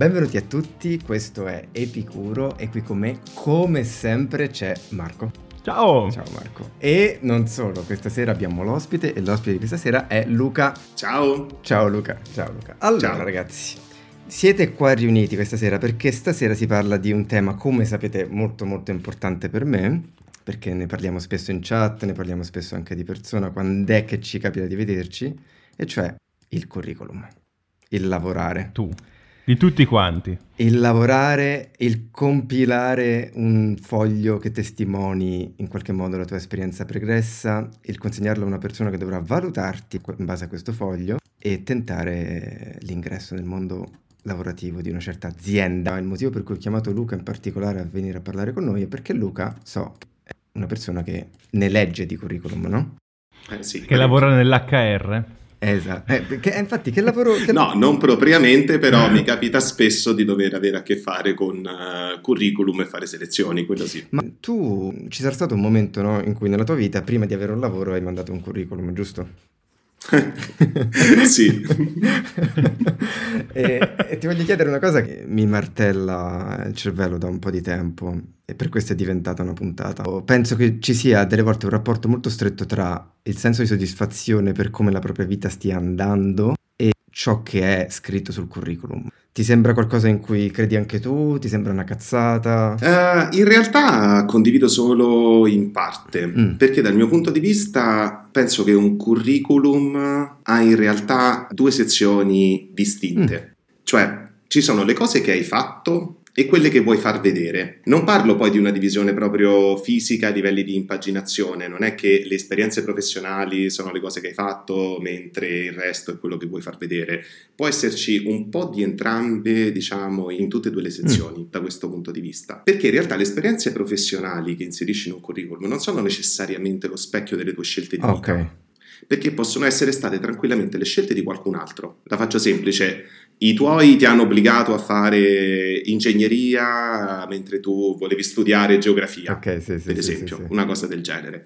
Benvenuti a tutti, questo è Epicuro e qui con me, come sempre, c'è Marco. Ciao! Ciao Marco. E non solo, questa sera abbiamo l'ospite e l'ospite di questa sera è Luca. Ciao! Ciao Luca, ciao Luca. Allora Ciao. ragazzi, siete qua riuniti questa sera perché stasera si parla di un tema, come sapete, molto molto importante per me, perché ne parliamo spesso in chat, ne parliamo spesso anche di persona, quando è che ci capita di vederci, e cioè il curriculum, il lavorare. Tu, di tutti quanti. Il lavorare, il compilare un foglio che testimoni in qualche modo la tua esperienza pregressa, il consegnarlo a una persona che dovrà valutarti in base a questo foglio e tentare l'ingresso nel mondo lavorativo di una certa azienda. Il motivo per cui ho chiamato Luca in particolare a venire a parlare con noi è perché Luca, so, è una persona che ne legge di curriculum, no? Eh, sì, Che lavora nell'HR. Esatto. Eh, perché, eh, infatti, che lavoro... Che No, non propriamente, però mi capita spesso di dover avere a che fare con eh, curriculum e fare selezioni, quello sì. Ma tu ci sarà stato un momento, no, in cui nella tua vita, prima di avere un lavoro, hai mandato un curriculum, giusto? sì. e, e ti voglio chiedere una cosa che mi martella il cervello da un po' di tempo e per questo è diventata una puntata. Penso che ci sia delle volte un rapporto molto stretto tra il senso di soddisfazione per come la propria vita stia andando e ciò che è scritto sul curriculum. Ti sembra qualcosa in cui credi anche tu? Ti sembra una cazzata? Eh, in realtà condivido solo in parte, Mm. perché dal mio punto di vista penso che un curriculum ha in realtà due sezioni distinte, cioè ci sono le cose che hai fatto e quelle che vuoi far vedere. Non parlo poi di una divisione proprio fisica a livelli di impaginazione, non è che le esperienze professionali sono le cose che hai fatto mentre il resto è quello che vuoi far vedere. Può esserci un po' di entrambe, diciamo, in tutte e due le sezioni da questo punto di vista. Perché in realtà le esperienze professionali che inserisci in un curriculum non sono necessariamente lo specchio delle tue scelte di vita. Ok. Perché possono essere state tranquillamente le scelte di qualcun altro. La faccio semplice. I tuoi ti hanno obbligato a fare ingegneria mentre tu volevi studiare geografia Ok, sì, sì. per esempio, sì, sì. una cosa del genere.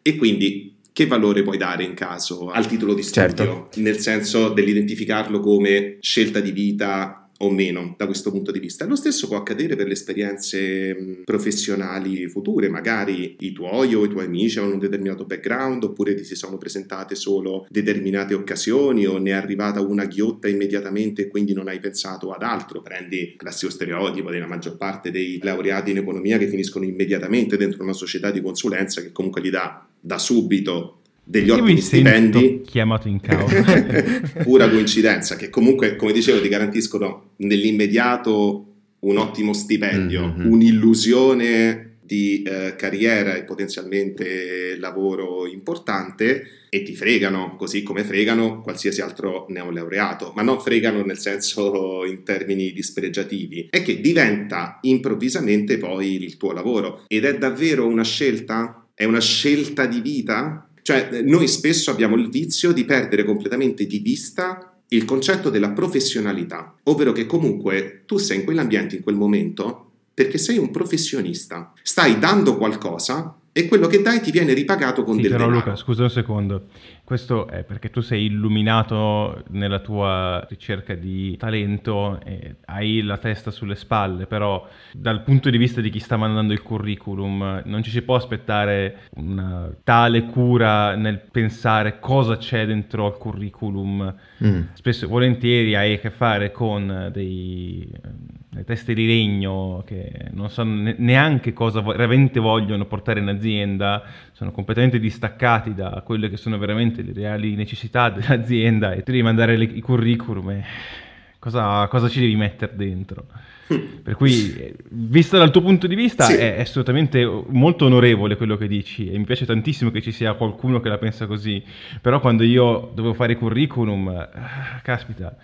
E quindi che valore puoi dare in caso al titolo di studio, Certo. nel senso dell'identificarlo come scelta di vita o meno da questo punto di vista. Lo stesso può accadere per le esperienze professionali future, magari i tuoi o i tuoi amici hanno un determinato background oppure ti si sono presentate solo determinate occasioni o ne è arrivata una ghiotta immediatamente e quindi non hai pensato ad altro. Prendi il classico stereotipo della maggior parte dei laureati in economia che finiscono immediatamente dentro una società di consulenza che comunque gli dà da subito degli Io mi ottimi sento stipendi chiamato in causa. pura coincidenza che comunque come dicevo ti garantiscono nell'immediato un ottimo stipendio Mhm. un'illusione di eh, carriera e potenzialmente lavoro importante e ti fregano così come fregano qualsiasi altro neolaureato ma non fregano nel senso in termini dispregiativi è che diventa improvvisamente poi il tuo lavoro ed è davvero una scelta? È una scelta di vita? Cioè, eh, noi spesso abbiamo il vizio di perdere completamente di vista il concetto della professionalità, ovvero che comunque tu sei in quell'ambiente in quel momento perché sei un professionista, stai dando qualcosa e quello che dai ti viene ripagato con Sì, del però denaro. Luca, scusa un secondo. Questo è perché tu sei illuminato nella tua ricerca di talento e hai la testa sulle spalle, però dal punto di vista di chi sta mandando il curriculum non ci si può aspettare una tale cura nel pensare cosa c'è dentro al curriculum. Mm. Spesso e volentieri hai a che fare con dei, delle teste di legno che non sanno ne- neanche cosa veramente vogliono portare in azienda, sono completamente distaccati da quelle che sono veramente le reali necessità dell'azienda e tu devi mandare le- i curriculum e cosa, cosa ci devi mettere dentro? Per cui, visto dal tuo punto di vista, Sì. è, è assolutamente molto onorevole quello che dici e mi piace tantissimo che ci sia qualcuno che la pensa così. Però quando io dovevo fare i curriculum, eh, caspita,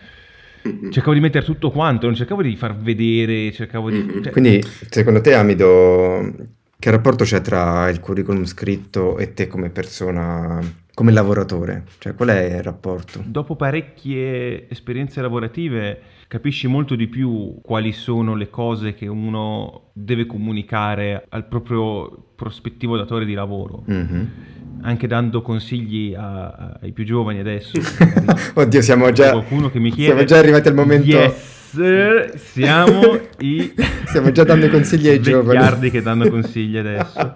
cercavo di mettere tutto quanto, non cercavo di far vedere, cercavo di... Mhm. cioè, Quindi, secondo te, Amido, che rapporto c'è tra il curriculum scritto e te come persona, come lavoratore? Cioè, qual è il rapporto? Dopo parecchie esperienze lavorative capisci molto di più quali sono le cose che uno deve comunicare al proprio prospettivo datore di lavoro, Mhm. anche dando consigli a- ai più giovani adesso. Oddio, siamo già, qualcuno che mi chiede siamo già arrivati al momento Yes. Sir, siamo i... Stiamo già dando consigli ai giovani. Vecchiardi che danno consigli adesso.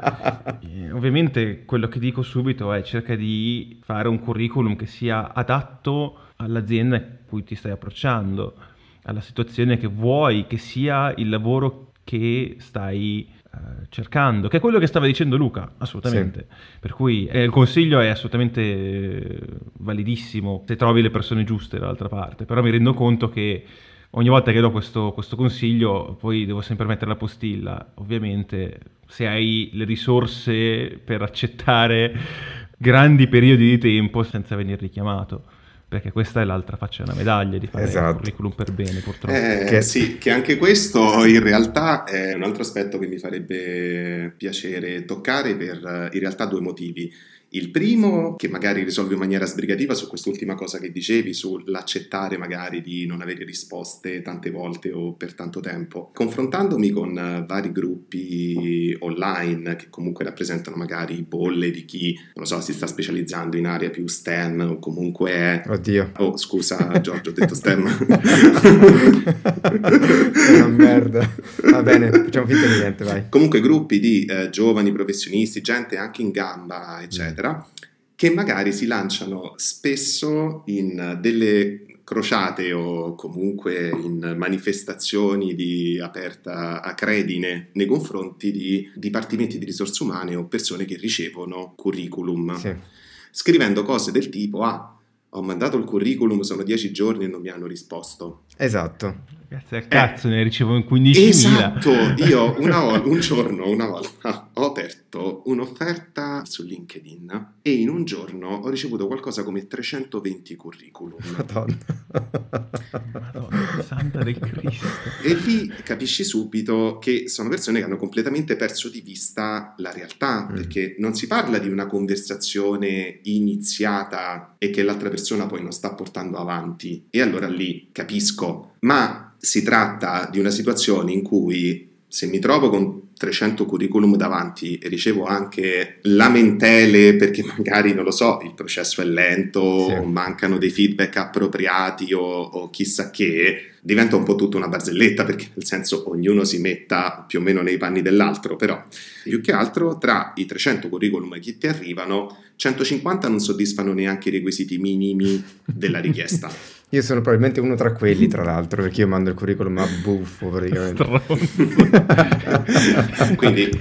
Eh, ovviamente quello che dico subito è cerca di fare un curriculum che sia adatto all'azienda a cui ti stai approcciando, alla situazione che vuoi, che sia il lavoro che stai eh, cercando, che è quello che stava dicendo Luca, assolutamente. Sì. Per cui eh, il consiglio è assolutamente eh, validissimo se trovi le persone giuste dall'altra parte, però mi rendo conto che ogni volta che do questo, questo consiglio poi devo sempre mettere la postilla, ovviamente se hai le risorse per accettare grandi periodi di tempo senza venire richiamato perché questa è l'altra faccia della medaglia di fare esatto. il curriculum per bene purtroppo. Eh, che... Sì, che anche questo in realtà è un altro aspetto che mi farebbe piacere toccare per in realtà due motivi. Il primo, che magari risolve in maniera sbrigativa su quest'ultima cosa che dicevi, sull'accettare magari di non avere risposte tante volte o per tanto tempo. Confrontandomi con eh, vari gruppi online che comunque rappresentano magari bolle di chi, non lo so, si sta specializzando in area più STEM o comunque è... Oddio. Oh, scusa Giorgio, ho detto STEM. Una merda. Va bene, facciamo finta di niente, vai. Comunque gruppi di eh, giovani professionisti, gente anche in gamba, eccetera eccetera, che magari si lanciano spesso in delle crociate o comunque in manifestazioni di aperta acredine nei confronti di dipartimenti di risorse umane o persone che ricevono curriculum, sì. scrivendo cose del tipo ah, ho mandato il curriculum, sono dieci giorni e non mi hanno risposto. Esatto. Grazie al cazzo, eh, ne ricevo in 15.000. Esatto, io una volta, un giorno, una volta, aperto un'offerta su LinkedIn e in un giorno ho ricevuto qualcosa come 320 curriculum. Madonna. Madonna, santa del Cristo. E lì capisci subito che sono persone che hanno completamente perso di vista la realtà, mm. perché non si parla di una conversazione iniziata e che l'altra persona poi non sta portando avanti. E allora lì capisco, ma si tratta di una situazione in cui se mi trovo con 300 curriculum davanti e ricevo anche lamentele perché magari, non lo so, il processo è lento, sì. mancano dei feedback appropriati o, o, chissà che, diventa un po' tutta una barzelletta perché nel senso ognuno si metta più o meno nei panni dell'altro, però più che altro tra i 300 curriculum che ti arrivano, 150 non soddisfano neanche i requisiti minimi della richiesta. Io sono probabilmente uno tra quelli, tra l'altro, perché io mando il curriculum a buffo praticamente. Quindi,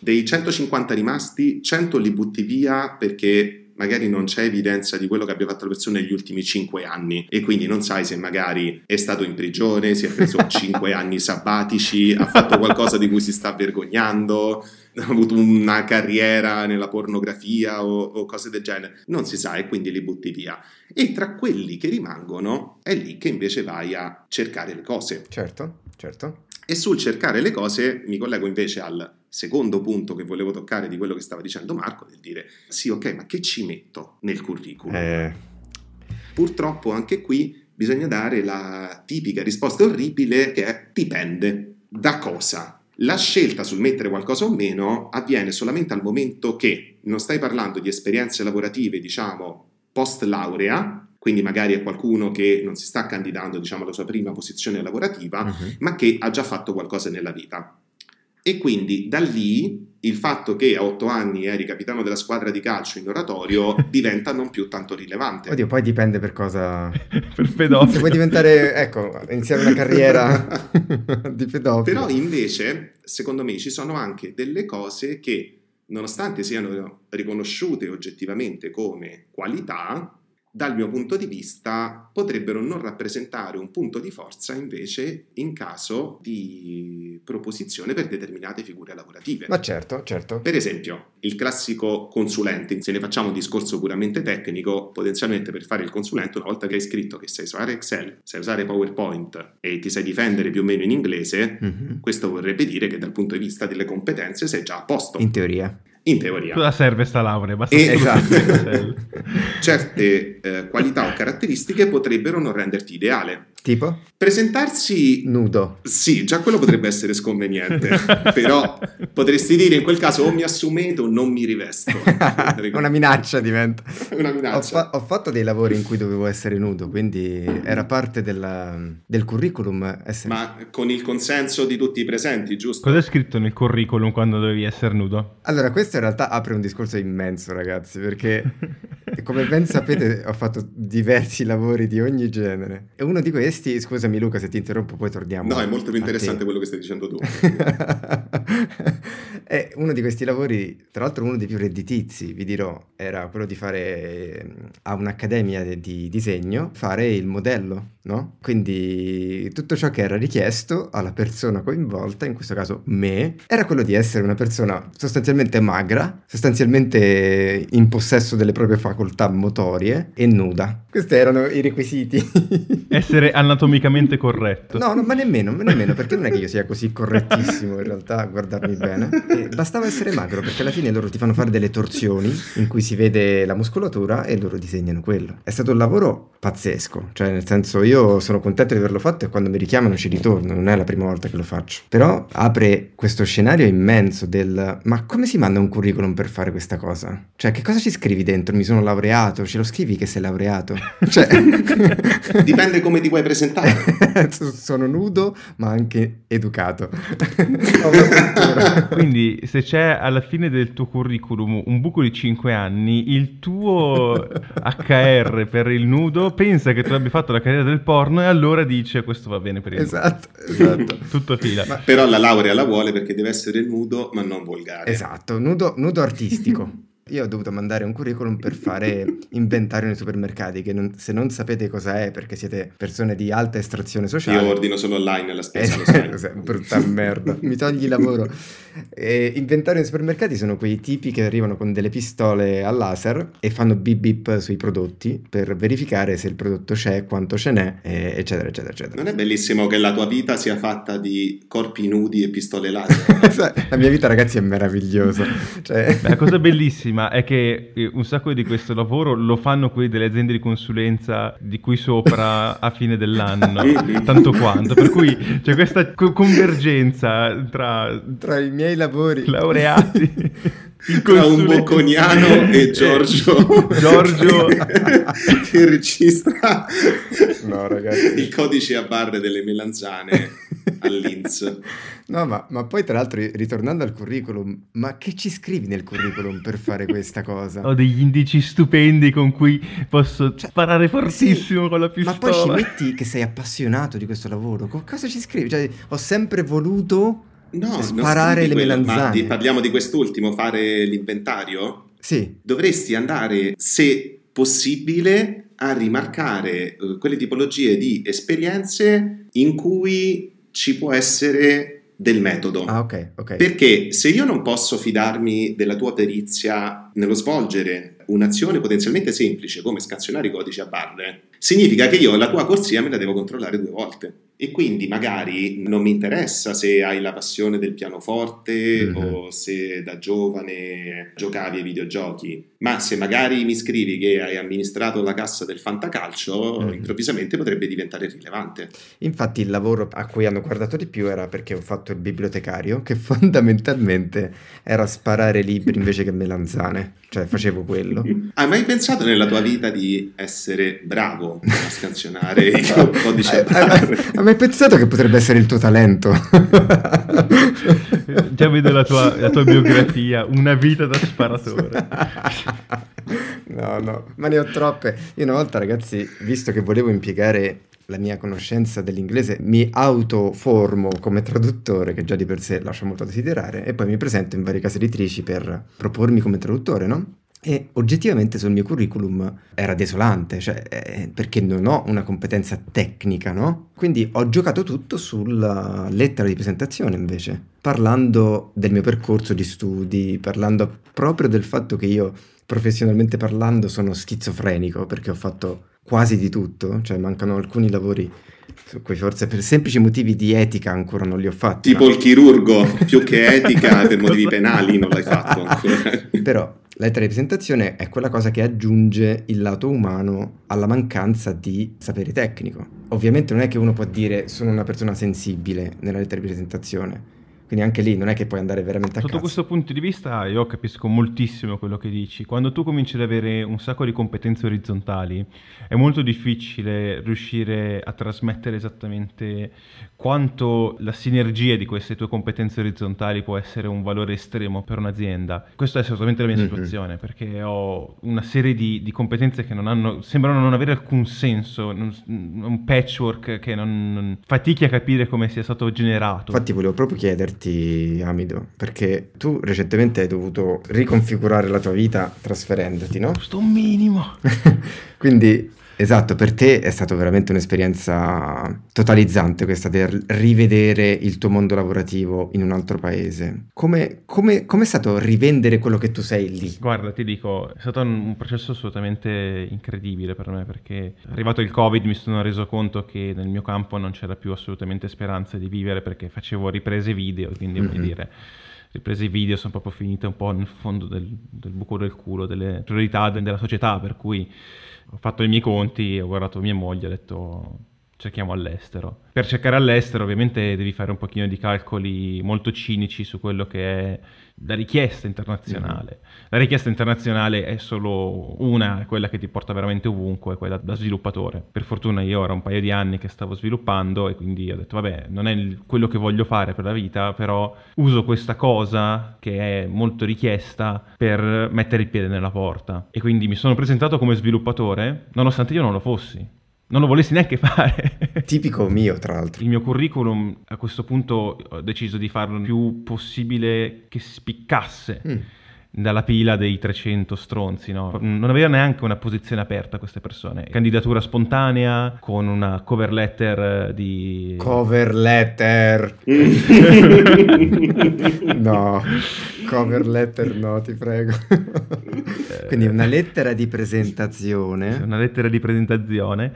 dei 150 rimasti, 100 li butti via perché magari non c'è evidenza di quello che abbia fatto la persona negli ultimi 5 anni. E quindi non sai se magari è stato in prigione, si è preso 5 anni sabbatici, ha fatto qualcosa di cui si sta vergognando avuto una carriera nella pornografia o, o, cose del genere, non si sa e quindi li butti via. E tra quelli che rimangono è lì che invece vai a cercare le cose. Certo, certo. E sul cercare le cose mi collego invece al secondo punto che volevo toccare di quello che stava dicendo Marco, del dire sì, ok, ma che ci metto nel curriculum? Eh. Purtroppo anche qui bisogna dare la tipica risposta orribile che è dipende. Da cosa? La scelta sul mettere qualcosa o meno avviene solamente al momento che non stai parlando di esperienze lavorative, diciamo, post laurea, quindi magari è qualcuno che non si sta candidando, diciamo, alla sua prima posizione lavorativa, uh-huh. ma che ha già fatto qualcosa nella vita. E quindi da lì il fatto che a otto anni eri capitano della squadra di calcio in oratorio diventa non più tanto rilevante. Oddio, poi dipende per cosa... per pedofilo. Se vuoi diventare, ecco, iniziare una carriera di pedofilo. Però invece, secondo me, ci sono anche delle cose che, nonostante siano riconosciute oggettivamente come qualità, dal mio punto di vista, potrebbero non rappresentare un punto di forza invece in caso di proposizione per determinate figure lavorative. Ma certo, certo. Per esempio, il classico consulente, se ne facciamo un discorso puramente tecnico, potenzialmente per fare il consulente, una volta che hai scritto che sai usare Excel, sai usare PowerPoint e ti sai difendere più o meno in inglese, mm-hmm. questo vorrebbe dire che dal punto di vista delle competenze sei già a posto. In teoria. In teoria. Cosa serve sta laurea? Basta e, esatto. Certe eh, qualità o caratteristiche potrebbero non renderti ideale. Tipo? Presentarsi nudo. Sì, già quello potrebbe essere sconveniente, però potresti dire in quel caso o mi assumete o non mi rivesto. Una minaccia diventa. Una minaccia. Ho, fa- ho, fatto dei lavori in cui dovevo essere nudo, quindi era parte della, del curriculum. Essere... Ma con il consenso di tutti i presenti, giusto? Cosa è scritto nel curriculum quando dovevi essere nudo? Allora, questo in realtà apre un discorso immenso, ragazzi, perché come ben sapete ho fatto diversi lavori di ogni genere. E uno di questi, scusami Luca se ti interrompo, poi torniamo. No, è molto più interessante quello che stai dicendo tu. è uno di questi lavori, tra l'altro uno dei più redditizi, vi dirò, era quello di fare a un'accademia di disegno, fare il modello, no? Quindi tutto ciò che era richiesto alla persona coinvolta, in questo caso me, era quello di essere una persona sostanzialmente magra, sostanzialmente in possesso delle proprie facoltà motorie e nuda. Questi erano i requisiti. essere anatomicamente corretto. No, no, ma nemmeno, nemmeno, perché non è che io sia così correttissimo in realtà a guardarmi bene. E bastava essere magro, perché alla fine loro ti fanno fare delle torsioni in cui si vede la muscolatura e loro disegnano quello. È stato un lavoro pazzesco, cioè nel senso io sono contento di averlo fatto e quando mi richiamano ci ritorno, non è la prima volta che lo faccio. Però apre questo scenario immenso del ma come si manda un curriculum per fare questa cosa? Cioè che cosa ci scrivi dentro? Mi sono laureato, ce lo scrivi che sei laureato? Cioè... Dipende come ti vuoi presentare. sono nudo ma anche educato. Quindi se c'è alla fine del tuo curriculum un buco di 5 anni, il tuo HR per il nudo pensa che tu abbia fatto la carriera del porno e allora dice questo va bene per il esatto, esatto. tutto fila ma, però la laurea la vuole perché deve essere nudo ma non volgare esatto nudo, nudo artistico io ho dovuto mandare un curriculum per fare inventario nei supermercati, che non, se non sapete cosa è perché siete persone di alta estrazione sociale... Io ordino solo online alla spesa, lo sai. brutta merda, mi togli il lavoro. E inventario nei supermercati sono quei tipi che arrivano con delle pistole a laser e fanno bip bip sui prodotti per verificare se il prodotto c'è, quanto ce n'è, eccetera, eccetera, eccetera. Non è bellissimo che la tua vita sia fatta di corpi nudi e pistole laser? la mia vita, ragazzi, è meravigliosa. Cioè... La cosa bellissima bellissima è che eh, un sacco di questo lavoro lo fanno quelli delle aziende di consulenza di qui sopra a fine dell'anno, tanto quanto. Per cui c'è questa co- convergenza tra, tra i miei lavori laureati. tra un bocconiano e Giorgio, Giorgio che registra no, ragazzi. il codice a barre delle melanzane all'Inz. No, ma, ma, poi tra l'altro, ritornando al curriculum, ma che ci scrivi nel curriculum per fare questa cosa? Ho degli indici stupendi con cui posso cioè, sparare fortissimo sì, con la pistola. Ma poi ci metti che sei appassionato di questo lavoro. Cosa ci scrivi? Cioè, ho sempre voluto no, sparare le quello, melanzane. Di, parliamo di quest'ultimo, fare l'inventario? Sì. Dovresti andare, se possibile, a rimarcare uh, quelle tipologie di esperienze in cui ci può essere del metodo. Ah, ok, ok. Perché se io non posso fidarmi della tua perizia nello svolgere un'azione potenzialmente semplice come scansionare i codici a barre, significa che io la tua corsia me la devo controllare due volte. E quindi magari non mi interessa se hai la passione del pianoforte mm-hmm. o se da giovane giocavi ai videogiochi, ma se magari mi scrivi che hai amministrato la cassa del fantacalcio, mm-hmm. improvvisamente potrebbe diventare rilevante. Infatti il lavoro a cui hanno guardato di più era perché ho fatto il bibliotecario, che fondamentalmente era sparare libri invece che melanzane, cioè facevo quello. Hai mai pensato nella tua vita di essere bravo a scansionare i codici a barre? Mai pensato che potrebbe essere il tuo talento? Già vedo la tua, la tua biografia, una vita da sparatore. no, no, ma ne ho troppe. Io una volta, ragazzi, visto che volevo impiegare la mia conoscenza dell'inglese, mi autoformo come traduttore, che già di per sé lascia molto a desiderare, e poi mi presento in varie case editrici per propormi come traduttore, no? E oggettivamente sul mio curriculum era desolante, cioè, eh, perché non ho una competenza tecnica, no? Quindi ho giocato tutto sulla lettera di presentazione invece, parlando del mio percorso di studi, parlando proprio del fatto che io, professionalmente parlando, sono schizofrenico, perché ho fatto quasi di tutto, cioè mancano alcuni lavori su cui forse per semplici motivi di etica ancora non li ho fatti. Tipo ma... il chirurgo, più che etica per motivi penali non l'hai fatto ancora. Però lettera di presentazione è quella cosa che aggiunge il lato umano alla mancanza di sapere tecnico. Ovviamente non è che uno può dire sono una persona sensibile nella lettera di presentazione, quindi anche lì non è che puoi andare veramente a Sotto cazzo. questo punto di vista io capisco moltissimo quello che dici. Quando tu cominci ad avere un sacco di competenze orizzontali è molto difficile riuscire a trasmettere esattamente quanto la sinergia di queste tue competenze orizzontali può essere un valore estremo per un'azienda. Questa è assolutamente la mia Mhm. situazione perché ho una serie di, di competenze che non hanno, sembrano non avere alcun senso, non- un patchwork che non, non- fatichi a capire come sia stato generato. Infatti volevo proprio chiederti, Amido, perché tu recentemente hai dovuto riconfigurare la tua vita trasferendoti, no? Un minimo. Quindi, esatto, per te è stata veramente un'esperienza totalizzante questa del rivedere il tuo mondo lavorativo in un altro paese. Come, come, com'è stato rivendere quello che tu sei lì? Guarda, ti dico, è stato un, processo assolutamente incredibile per me perché arrivato il Covid mi sono reso conto che nel mio campo non c'era più assolutamente speranza di vivere perché facevo riprese video, quindi Mhm. come dire, riprese video sono proprio finite un po' nel fondo del, del buco del culo, delle priorità de- della società, per cui ho fatto i miei conti, ho guardato mia moglie, ho detto cerchiamo all'estero. Per cercare all'estero ovviamente devi fare un pochino di calcoli molto cinici su quello che è la richiesta internazionale. La richiesta internazionale è solo una, quella che ti porta veramente ovunque, quella da sviluppatore. Per fortuna io era un paio di anni che stavo sviluppando e quindi ho detto vabbè, non è quello che voglio fare per la vita, però uso questa cosa che è molto richiesta per mettere il piede nella porta. E quindi mi sono presentato come sviluppatore, nonostante io non lo fossi. Non lo volessi neanche fare. Tipico mio, tra l'altro. Il mio curriculum a questo punto ho deciso di farlo il più possibile che spiccasse Mm. dalla pila dei 300 stronzi, no? Non aveva neanche una posizione aperta queste persone. Candidatura spontanea con una cover letter eh, di Cover letter. No, cover letter no, ti prego. Quindi una lettera di presentazione. una lettera di presentazione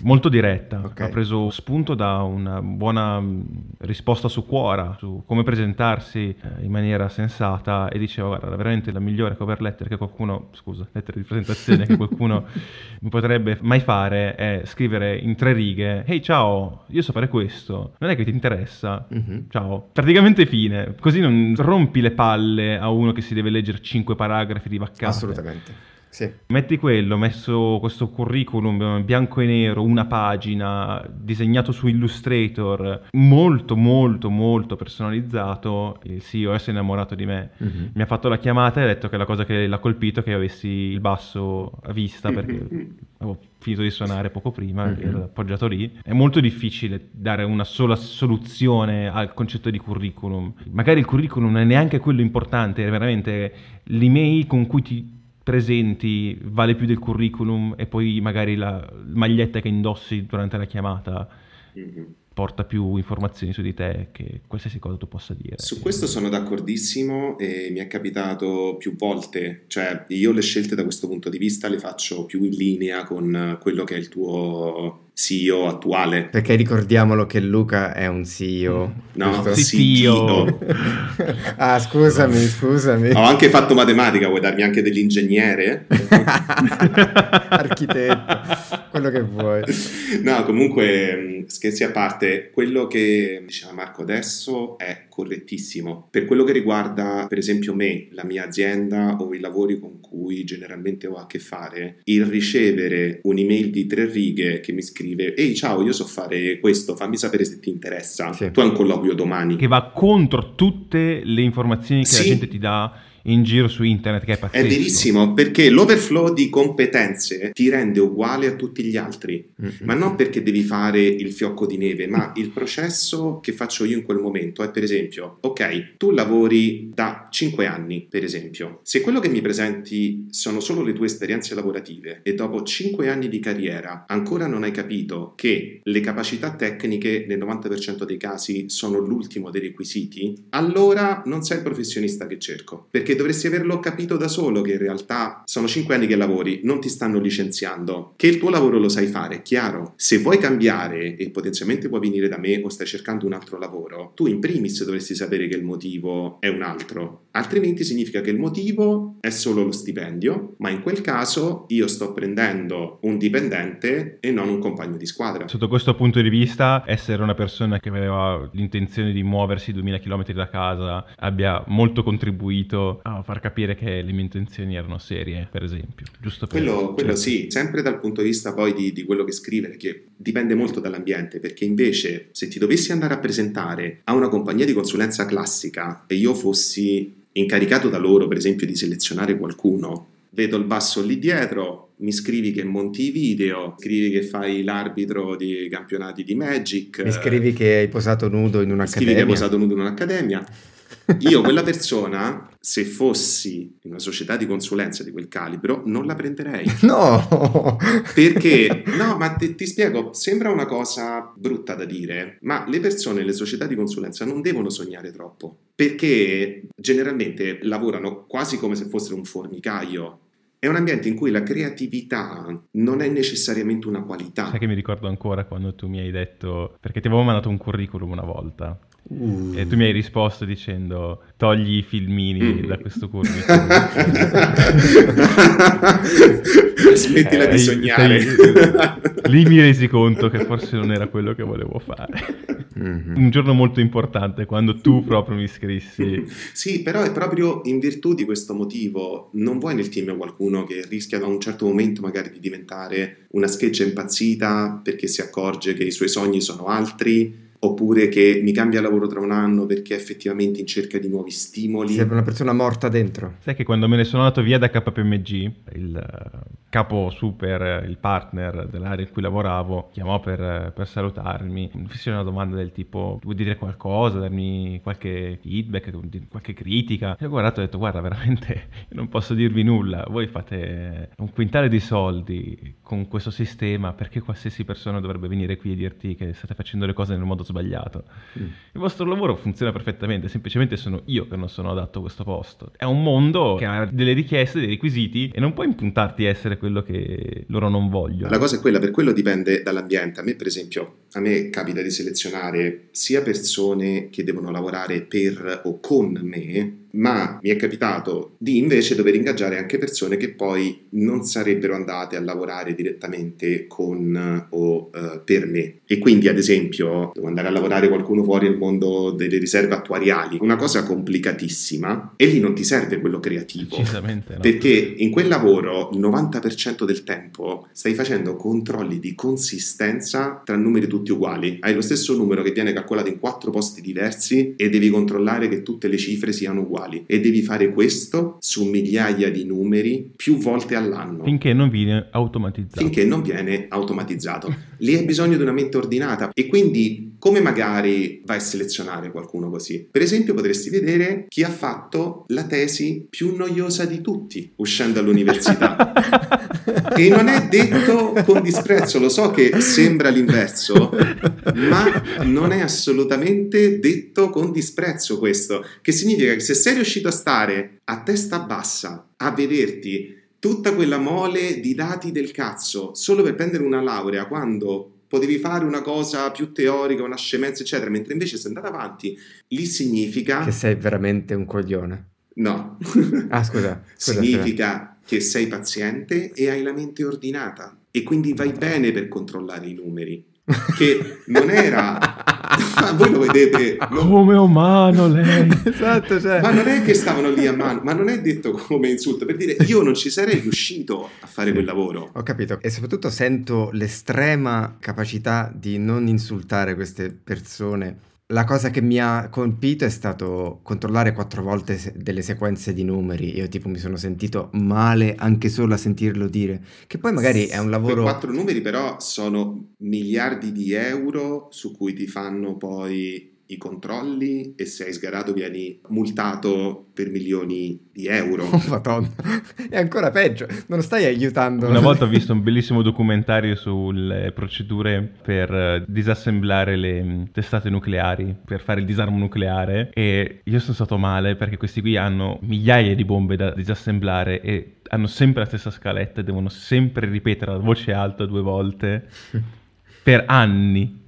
molto diretta. Ok. Ha preso spunto da una buona mh, risposta su Quora, su come presentarsi eh, in maniera sensata e diceva guarda, veramente la migliore cover letter che qualcuno, scusa, lettera di presentazione che qualcuno mi potrebbe mai fare è scrivere in tre righe, ehi ciao, io so fare questo, non è che ti interessa? Mhm. Ciao, praticamente fine, così non rompi le palle a uno che si deve leggere cinque paragrafi di vaccate. Assolutamente. Sì. Metti quello, messo questo curriculum bianco e nero, una pagina, disegnato su Illustrator, molto molto molto personalizzato, il CEO si è innamorato di me. Mhm. Mi ha fatto la chiamata e ha detto che la cosa che l'ha colpito è che avessi il basso a vista perché avevo finito di suonare poco prima, Mhm. ero appoggiato lì. È molto difficile dare una sola soluzione al concetto di curriculum. Magari il curriculum non è neanche quello importante, è veramente l'email con cui ti presenti vale più del curriculum e poi magari la maglietta che indossi durante la chiamata Mhm. porta più informazioni su di te che qualsiasi cosa tu possa dire. Su questo sono d'accordissimo e mi è capitato più volte, cioè io le scelte da questo punto di vista le faccio più in linea con quello che è il tuo CEO attuale. Perché ricordiamolo che Luca è un CEO. No, CTO. ah, scusami, scusami. Ho anche fatto matematica, vuoi darmi anche dell'ingegnere? Architetto, quello che vuoi. No, comunque, scherzi a parte, quello che diceva Marco adesso è correttissimo. Per quello che riguarda, per esempio, me, la mia azienda o i lavori con cui generalmente ho a che fare, il ricevere un'email di tre righe che mi scrive Ehi, ciao, io so fare questo, fammi sapere se ti interessa. Sì. Tu hai un colloquio domani. che va contro tutte le informazioni che la Sì. gente ti dà in giro su internet, che è pazzesco. È verissimo, perché l'overflow di competenze ti rende uguale a tutti gli altri. Mm-mm. Ma non perché devi fare il fiocco di neve, ma il processo che faccio io in quel momento è per esempio, ok, tu lavori da 5 anni, per esempio. Se quello che mi presenti sono solo le tue esperienze lavorative e dopo 5 anni di carriera ancora non hai capito che le capacità tecniche nel 90% dei casi sono l'ultimo dei requisiti, allora non sei il professionista che cerco, perché dovresti averlo capito da solo che in realtà sono 5 anni che lavori, non ti stanno licenziando, che il tuo lavoro lo sai fare, chiaro. Se vuoi cambiare e potenzialmente puoi venire da me o stai cercando un altro lavoro, tu in primis dovresti sapere che il motivo è un altro, altrimenti significa che il motivo è solo lo stipendio, ma in quel caso io sto prendendo un dipendente e non un compagno di squadra. Sotto questo punto di vista, essere una persona che aveva l'intenzione di muoversi 2000 km da casa abbia molto contribuito a far capire che le mie intenzioni erano serie, per esempio. Giusto per quello, quello certo. sì, sempre dal punto di vista poi di, di quello che scrivere, che dipende molto dall'ambiente, perché invece se ti dovessi andare a presentare a una compagnia di consulenza classica e io fossi incaricato da loro, per esempio, di selezionare qualcuno, vedo il basso lì dietro, mi scrivi che monti i video, scrivi che fai l'arbitro di campionati di Magic. Mi scrivi che hai posato nudo in un'accademia. Scrivi che hai posato nudo in un'accademia. Io quella persona, se fossi in una società di consulenza di quel calibro, non la prenderei. No! Perché, no, ma te, ti spiego, sembra una cosa brutta da dire, ma le persone nelle società di consulenza non devono sognare troppo, perché generalmente lavorano quasi come se fossero un formicaio. È un ambiente in cui la creatività non è necessariamente una qualità. Sai che mi ricordo ancora quando tu mi hai detto, perché ti avevo mandato un curriculum una volta, Uh. E tu mi hai risposto dicendo togli i filmini mm. da questo curriculum. Smettila eh, di sognare. Sei, lì mi resi conto che forse non era quello che volevo fare. Mm-hmm. Un giorno molto importante quando tu proprio mi scrissi. Sì, però è proprio in virtù di questo motivo. Non vuoi nel team qualcuno che rischia da un certo momento magari di diventare una scheggia impazzita perché si accorge che i suoi sogni sono altri oppure che mi cambia lavoro tra un anno perché è effettivamente in cerca di nuovi stimoli. Sembra una persona morta dentro. Sai che quando me ne sono andato via da KPMG, il eh, capo super, il partner dell'area in cui lavoravo, chiamò per, per salutarmi, mi fece una domanda del tipo vuoi dire qualcosa, darmi qualche feedback, qualche critica? E ho guardato e ho detto guarda veramente non posso dirvi nulla, voi fate un quintale di soldi con questo sistema perché qualsiasi persona dovrebbe venire qui e dirti che state facendo le cose nel modo sbagliato. Mm. Il vostro lavoro funziona perfettamente, semplicemente sono io che non sono adatto a questo posto. È un mondo che ha delle richieste, dei requisiti e non puoi impuntarti a essere quello che loro non vogliono. La cosa è quella, per quello dipende dall'ambiente. A me, per esempio, a me capita di selezionare sia persone che devono lavorare per o con me, ma mi è capitato di invece dover ingaggiare anche persone che poi non sarebbero andate a lavorare direttamente con o uh, per me. E quindi, ad esempio, devo andare a lavorare qualcuno fuori nel mondo delle riserve attuariali, una cosa complicatissima, e lì non ti serve quello creativo. No. Perché in quel lavoro il 90% del tempo stai facendo controlli di consistenza tra numeri tutti uguali. Hai lo stesso numero che viene calcolato in quattro posti diversi e devi controllare che tutte le cifre siano uguali uguali e devi fare questo su migliaia di numeri più volte all'anno. Finché non viene automatizzato. Finché non viene automatizzato. Lì hai bisogno di una mente ordinata e quindi come magari vai a selezionare qualcuno così? Per esempio potresti vedere chi ha fatto la tesi più noiosa di tutti uscendo all'università. e non è detto con disprezzo, lo so che sembra l'inverso, ma non è assolutamente detto con disprezzo questo, che significa che se sei riuscito a stare a testa bassa a vederti tutta quella mole di dati del cazzo solo per prendere una laurea quando potevi fare una cosa più teorica, una scemenza, eccetera, mentre invece sei andato avanti, lì significa... Che sei veramente un coglione. No. ah, scusa. scusa significa che sei paziente e hai la mente ordinata e quindi vai bene per controllare i numeri che non era voi lo vedete? Non... come umano lei. Esatto cioè... ma non è che stavano lì a mano ma non è detto come insulto per dire io non ci sarei riuscito a fare quel lavoro. Ho capito. E soprattutto sento l'estrema capacità di non insultare queste persone la cosa che mi ha colpito è stato controllare quattro volte se- delle sequenze di numeri. Io tipo mi sono sentito male anche solo a sentirlo dire. Che poi magari è un lavoro... Quei quattro numeri però sono miliardi di euro su cui ti fanno poi i controlli e se hai sgarato vieni multato per milioni di euro. Oh, madonna, è ancora peggio, non stai aiutando. Una volta ho visto un bellissimo documentario sulle procedure per eh, disassemblare le mm, testate nucleari, per fare il disarmo nucleare e io sono stato male perché questi qui hanno migliaia di bombe da disassemblare e hanno sempre la stessa scaletta e devono sempre ripetere a voce alta due volte per anni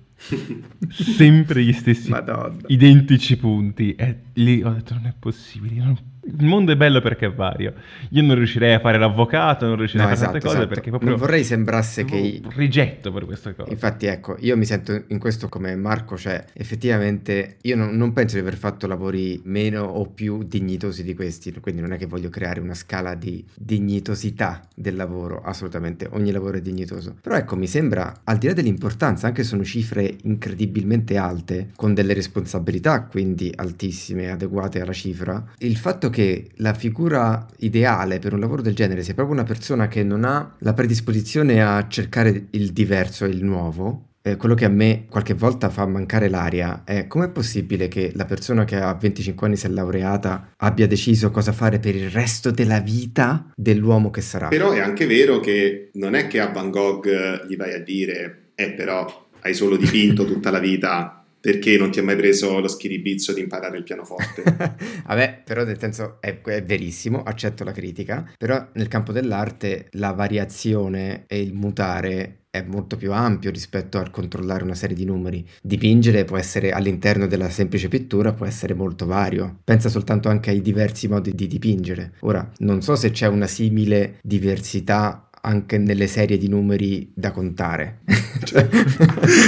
sempre gli stessi Madonna. identici punti e lì ho detto non è possibile io non il mondo è bello perché è vario. Io non riuscirei a fare l'avvocato, non riuscirei No, a fare esatto, tante cose esatto. perché proprio Non vorrei sembrasse che... rigetto per queste cose. Infatti, ecco, io mi sento in questo come Marco, cioè effettivamente io non, non penso di aver fatto lavori meno o più dignitosi di questi, quindi non è che voglio creare una scala di dignitosità del lavoro, assolutamente, ogni lavoro è dignitoso. Però ecco, mi sembra, al di là dell'importanza, anche se sono cifre incredibilmente alte, con delle responsabilità quindi altissime, adeguate alla cifra, il fatto che la figura ideale per un lavoro del genere sia proprio una persona che non ha la predisposizione a cercare il diverso e il nuovo, eh, quello che a me qualche volta fa mancare l'aria è com'è possibile che la persona che a 25 anni si è laureata abbia deciso cosa fare per il resto della vita dell'uomo che sarà. Però è anche vero che non è che a Van Gogh gli vai a dire, eh però hai solo dipinto tutta la vita perché non ti ha mai preso lo schiribizzo di imparare il pianoforte. Vabbè, però nel senso è, è verissimo, accetto la critica, però nel campo dell'arte la variazione e il mutare è molto più ampio rispetto al controllare una serie di numeri. Dipingere può essere all'interno della semplice pittura, può essere molto vario. Pensa soltanto anche ai diversi modi di dipingere. Ora, non so se c'è una simile diversità anche nelle serie di numeri da contare. Cioè-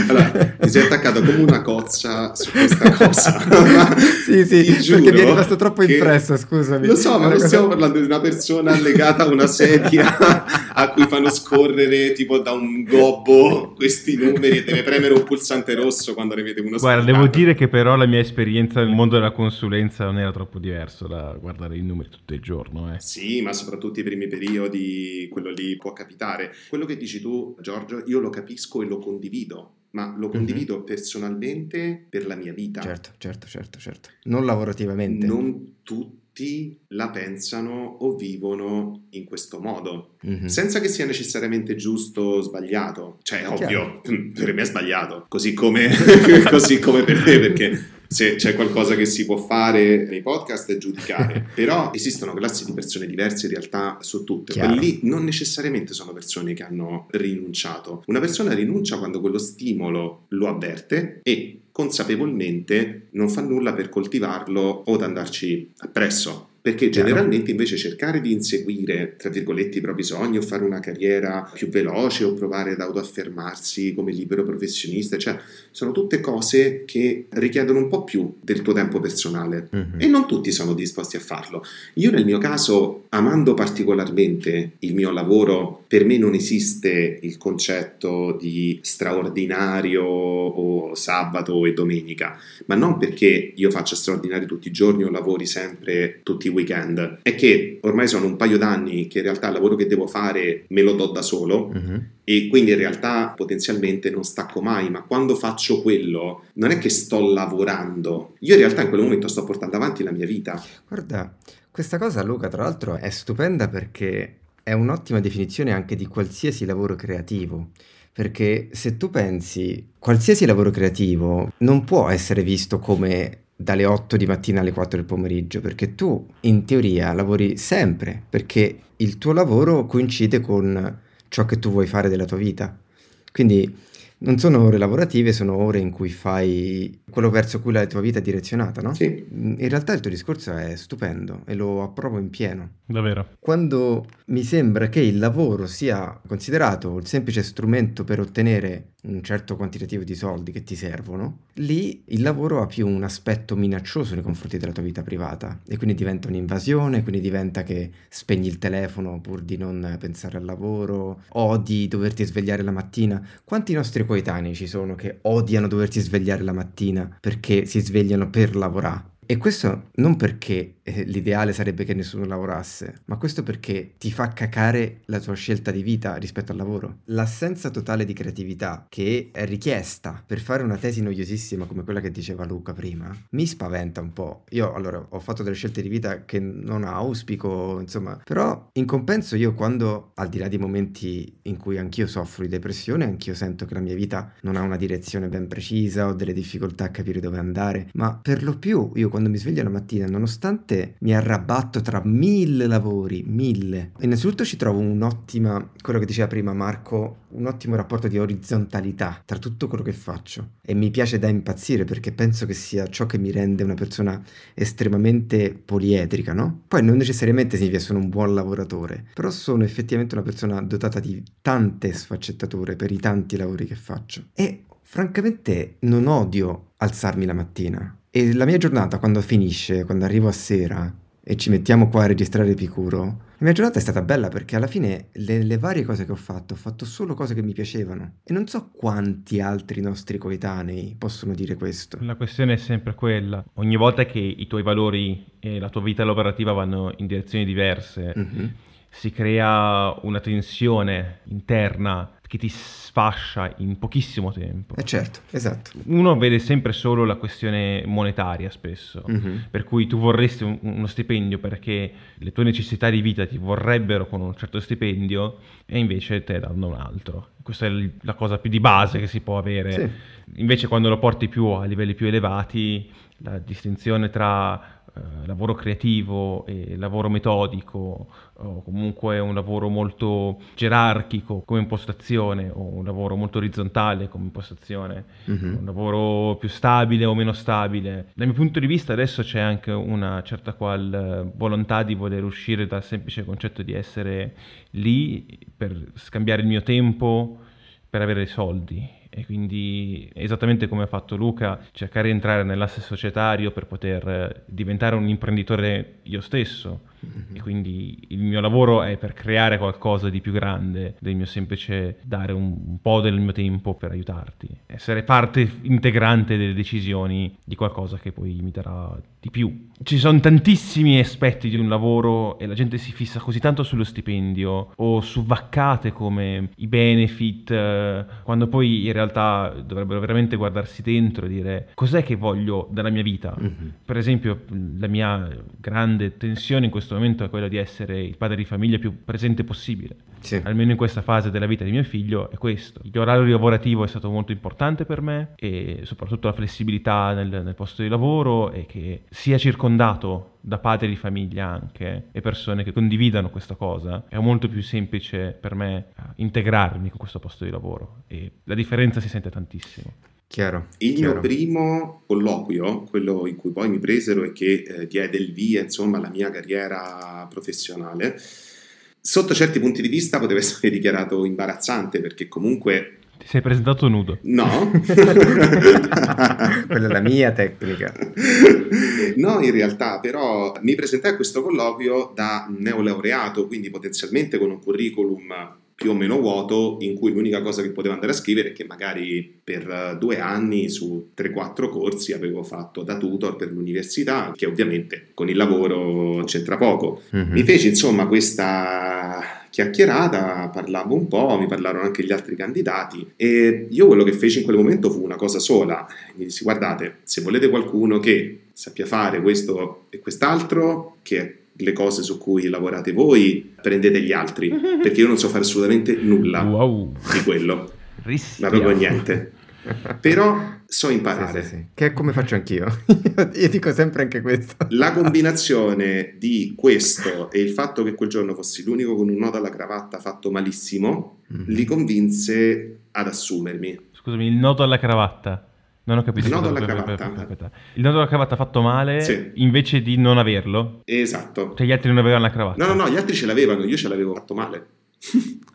allora, mi sei attaccato come una cozza su questa cosa. Sì, sì, ti perché giuro mi è rimasto troppo che- impresso, scusami. Lo so, ma non cosa- stiamo parlando di una persona legata a una sedia a cui fanno scorrere tipo da un gobbo questi numeri e deve premere un pulsante rosso quando ne vede uno Guarda, spaccato. devo dire che però la mia esperienza nel mondo della consulenza non era troppo diverso da guardare i numeri tutto il giorno. Eh. Sì, ma soprattutto i primi periodi, quello lì può capitare. Quello che dici tu, Giorgio, io lo capisco e lo condivido, ma lo condivido personalmente per la mia vita. Certo, certo, certo, certo. Non lavorativamente. Non tutti la pensano o vivono in questo modo. Mhm. Senza che sia necessariamente giusto o sbagliato, cioè ovvio, Chiaro. per me è sbagliato, così come, così come per me, perché se c'è qualcosa che si può fare nei podcast è giudicare, però esistono classi di persone diverse in realtà su tutte, Chiaro. quelli lì non necessariamente sono persone che hanno rinunciato, una persona rinuncia quando quello stimolo lo avverte e consapevolmente non fa nulla per coltivarlo o ad andarci appresso. Perché generalmente invece cercare di inseguire, tra virgolette, i propri sogni o fare una carriera più veloce o provare ad autoaffermarsi come libero professionista, cioè sono tutte cose che richiedono un po' più del tuo tempo personale. Mhm. E non tutti sono disposti a farlo. Io nel mio caso, amando particolarmente il mio lavoro, per me non esiste il concetto di straordinario o sabato e domenica, ma non perché io faccia straordinario tutti i giorni o lavori sempre tutti weekend, è che ormai sono un paio d'anni che in realtà il lavoro che devo fare me lo do da solo Mhm. e quindi in realtà potenzialmente non stacco mai, ma quando faccio quello non è che sto lavorando, io in realtà in quel momento sto portando avanti la mia vita. Guarda, questa cosa Luca tra l'altro è stupenda perché è un'ottima definizione anche di qualsiasi lavoro creativo. Perché se tu pensi, qualsiasi lavoro creativo non può essere visto come dalle 8 di mattina alle 4 del pomeriggio, perché tu in teoria lavori sempre, perché il tuo lavoro coincide con ciò che tu vuoi fare della tua vita. Quindi non sono ore lavorative, sono ore in cui fai quello verso cui la tua vita è direzionata, no? Sì. In realtà il tuo discorso è stupendo e lo approvo in pieno. Davvero. Quando mi sembra che il lavoro sia considerato il semplice strumento per ottenere un certo quantitativo di soldi che ti servono, lì il lavoro ha più un aspetto minaccioso nei confronti della tua vita privata e quindi diventa un'invasione, quindi diventa che spegni il telefono pur di non pensare al lavoro, odi doverti svegliare la mattina. Quanti nostri coetanei ci sono che odiano doversi svegliare la mattina perché si svegliano per lavorare? E questo non perché eh, l'ideale sarebbe che nessuno lavorasse, ma questo perché ti fa cacare la tua scelta di vita rispetto al lavoro. L'assenza totale di creatività che è richiesta per fare una tesi noiosissima come quella che diceva Luca prima, mi spaventa un po'. Io allora ho fatto delle scelte di vita che non auspico, insomma, però in compenso io quando, al di là di momenti in cui anch'io soffro di depressione, anch'io sento che la mia vita non ha una direzione ben precisa, ho delle difficoltà a capire dove andare, ma per lo più io quando mi sveglio la mattina, nonostante mi arrabatto tra mille lavori, mille, innanzitutto ci trovo un'ottima, quello che diceva prima Marco, un ottimo rapporto di orizzontalità tra tutto quello che faccio e mi piace da impazzire perché penso che sia ciò che mi rende una persona estremamente poliedrica, no? Poi non necessariamente significa sono un buon lavoratore, però sono effettivamente una persona dotata di tante sfaccettature per i tanti lavori che faccio e francamente non odio alzarmi la mattina. E la mia giornata quando finisce, quando arrivo a sera e ci mettiamo qua a registrare Epicuro, la mia giornata è stata bella perché alla fine le, le, varie cose che ho fatto, ho fatto solo cose che mi piacevano. E non so quanti altri nostri coetanei possono dire questo. La questione è sempre quella. Ogni volta che i tuoi valori e la tua vita lavorativa vanno in direzioni diverse, mm-hmm. Si crea una tensione interna che ti sfascia in pochissimo tempo. Eh certo, esatto. Uno vede sempre solo la questione monetaria spesso, mm-hmm. per cui tu vorresti un, uno stipendio perché le tue necessità di vita ti vorrebbero con un certo stipendio e invece te danno un altro. Questa è la cosa più di base che si può avere. Sì. Invece quando lo porti più a livelli più elevati, la distinzione tra eh, lavoro creativo e lavoro metodico o comunque un lavoro molto gerarchico come impostazione o un lavoro molto orizzontale come impostazione, mm-hmm. un lavoro più stabile o meno stabile. Dal mio punto di vista adesso c'è anche una certa qual eh, volontà di voler uscire dal semplice concetto di essere lì per scambiare il mio tempo per avere soldi e quindi esattamente come ha fatto Luca, cercare di entrare nell'asse societario per poter diventare un imprenditore io stesso mm-hmm. e quindi il mio lavoro è per creare qualcosa di più grande del mio semplice dare un, un po' del mio tempo per aiutarti, essere parte integrante delle decisioni di qualcosa che poi mi darà di più. Ci sono tantissimi aspetti di un lavoro e la gente si fissa così tanto sullo stipendio o su vaccate come i benefit, eh, quando poi in realtà dovrebbero veramente guardarsi dentro e dire cos'è che voglio dalla mia vita. Mm-hmm. Per esempio, la mia grande tensione in questo momento è quella di essere il padre di famiglia più presente possibile. Sì. Almeno in questa fase della vita di mio figlio è questo. L'orario lavorativo è stato molto importante per me e soprattutto la flessibilità nel, nel posto di lavoro e che sia circondato da padri di famiglia anche e persone che condividano questa cosa, è molto più semplice per me uh, integrarmi con questo posto di lavoro e la differenza si sente tantissimo. Chiaro, il chiaro. mio primo colloquio, quello in cui poi mi presero e che eh, diede il via insomma alla mia carriera professionale, sotto certi punti di vista poteva essere dichiarato imbarazzante perché comunque ti sei presentato nudo? No. Quella è la mia tecnica. No, in realtà, però mi presentai a questo colloquio da neolaureato, quindi potenzialmente con un curriculum più o meno vuoto in cui l'unica cosa che potevo andare a scrivere è che magari per due anni su 3-4 corsi avevo fatto da tutor per l'università, che ovviamente con il lavoro c'entra poco. Mm-hmm. Mi feci insomma questa chiacchierata, parlammo un po', mi parlarono anche gli altri candidati e io quello che feci in quel momento fu una cosa sola. Mi dissi guardate, se volete qualcuno che sappia fare questo e quest'altro, che le cose su cui lavorate voi, prendete gli altri, perché io non so fare assolutamente nulla wow. di quello. Ma proprio niente. Però so imparare. Sì, sì, sì. Che è come faccio anch'io. io dico sempre anche questo. La combinazione di questo e il fatto che quel giorno fossi l'unico con un nodo alla cravatta fatto malissimo, mm-hmm. li convinse ad assumermi. Scusami, il nodo alla cravatta? Non ho capito. Il nodo alla cravatta. Il nodo alla cravatta fatto male sì. invece di non averlo? Esatto. Cioè gli altri non avevano la cravatta? No, no, no, gli altri ce l'avevano, io ce l'avevo fatto male.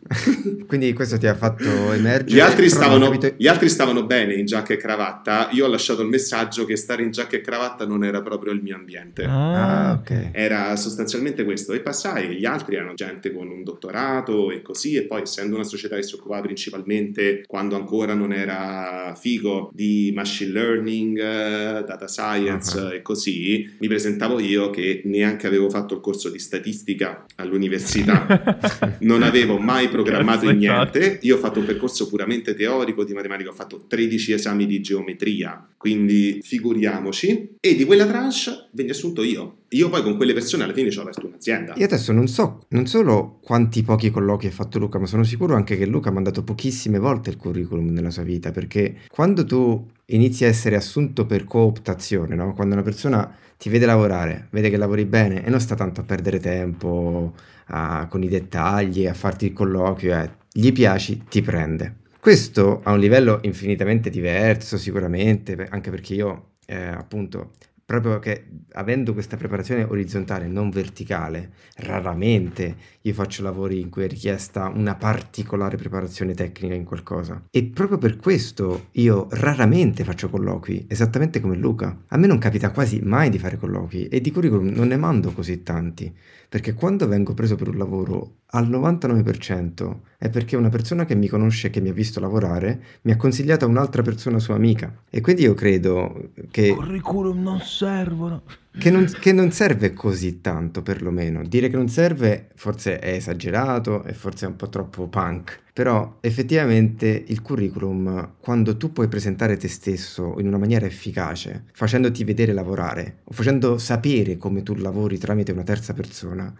Quindi questo ti ha fatto emergere. Gli altri, stavano, capito... gli altri, stavano, bene in giacca e cravatta. Io ho lasciato il messaggio che stare in giacca e cravatta non era proprio il mio ambiente. Ah, ok. Era sostanzialmente questo. E passai, gli altri erano gente con un dottorato e così. E poi, essendo una società che si occupava principalmente, quando ancora non era figo, di machine learning, eh, data science uh-huh. e così, mi presentavo io che neanche avevo fatto il corso di statistica all'università. non avevo mai programmato in niente. Io ho fatto un percorso puramente teorico di matematica, ho fatto 13 esami di geometria, quindi figuriamoci. E di quella tranche venne assunto io. Io poi con quelle persone alla fine ci ho aperto un'azienda. Io adesso non so, non solo quanti pochi colloqui ha fatto Luca, ma sono sicuro anche che Luca ha mandato pochissime volte il curriculum nella sua vita, perché quando tu inizi a essere assunto per cooptazione, no? quando una persona ti vede lavorare, vede che lavori bene e non sta tanto a perdere tempo a, con i dettagli, a farti il colloquio, eh, gli piaci, ti prende. Questo a un livello infinitamente diverso sicuramente, anche perché io eh, appunto proprio che avendo questa preparazione orizzontale, non verticale, raramente io faccio lavori in cui è richiesta una particolare preparazione tecnica in qualcosa. E proprio per questo io raramente faccio colloqui, esattamente come Luca. A me non capita quasi mai di fare colloqui e di curriculum non ne mando così tanti, perché quando vengo preso per un lavoro al 99% è perché una persona che mi conosce che mi ha visto lavorare mi ha consigliato un'altra persona sua amica. E quindi io credo che... Curriculum non servono. Che non, che non, serve così tanto, perlomeno. Dire che non serve forse è esagerato e forse è un po' troppo punk. Però effettivamente il curriculum, quando tu puoi presentare te stesso in una maniera efficace, facendoti vedere lavorare o facendo sapere come tu lavori tramite una terza persona,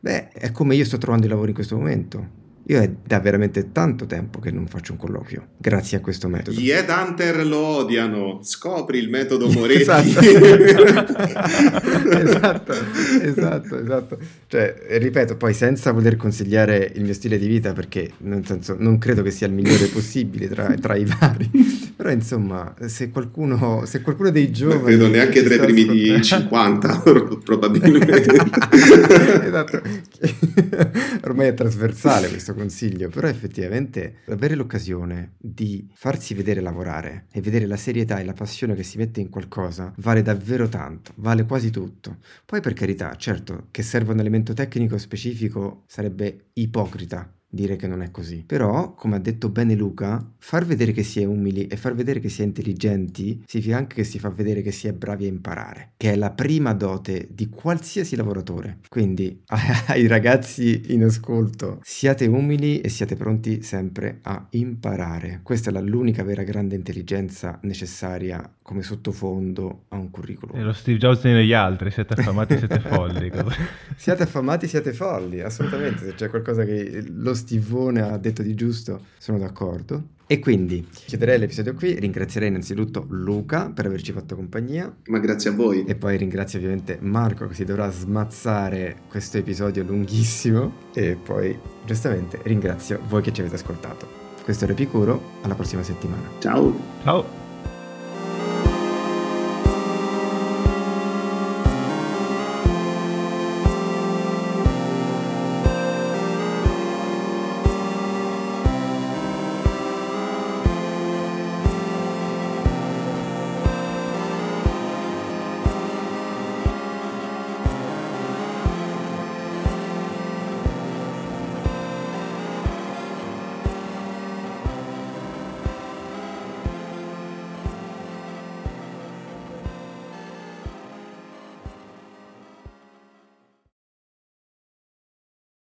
beh, è come io sto trovando i lavori in questo momento io è da veramente tanto tempo che non faccio un colloquio, grazie a questo metodo. Gli headhunter lo odiano, scopri il metodo Moretti. esatto. esatto, esatto, esatto. Cioè, ripeto, poi senza voler consigliare il mio stile di vita, perché nel senso, non credo che sia il migliore possibile tra, tra i vari, però insomma, se qualcuno, se qualcuno dei giovani... Non credo neanche tra i primi di 50, probabilmente. esatto, ormai è trasversale questo consiglio, però effettivamente avere l'occasione di farsi vedere lavorare e vedere la serietà e la passione che si mette in qualcosa vale davvero tanto, vale quasi tutto. Poi per carità, certo, che serva un elemento tecnico specifico sarebbe ipocrita dire che non è così. Però, come ha detto bene Luca, far vedere che si è umili e far vedere che si è intelligenti significa anche che si fa vedere che si è bravi a imparare, che è la prima dote di qualsiasi lavoratore. Quindi, ai ragazzi in ascolto, siate umili e siate pronti sempre a imparare. Questa è l'unica vera grande intelligenza necessaria come sottofondo a un curriculum. E lo Steve Jobs negli altri, siete affamati, siete folli. siate affamati, siete folli, assolutamente. Se c'è qualcosa che lo Stivone ha detto di giusto, sono d'accordo. E quindi chiuderei l'episodio qui, ringrazierei innanzitutto Luca per averci fatto compagnia. Ma grazie a voi. E poi ringrazio ovviamente Marco che si dovrà smazzare questo episodio lunghissimo. E poi giustamente ringrazio voi che ci avete ascoltato. Questo era Epicuro, alla prossima settimana. Ciao. Ciao.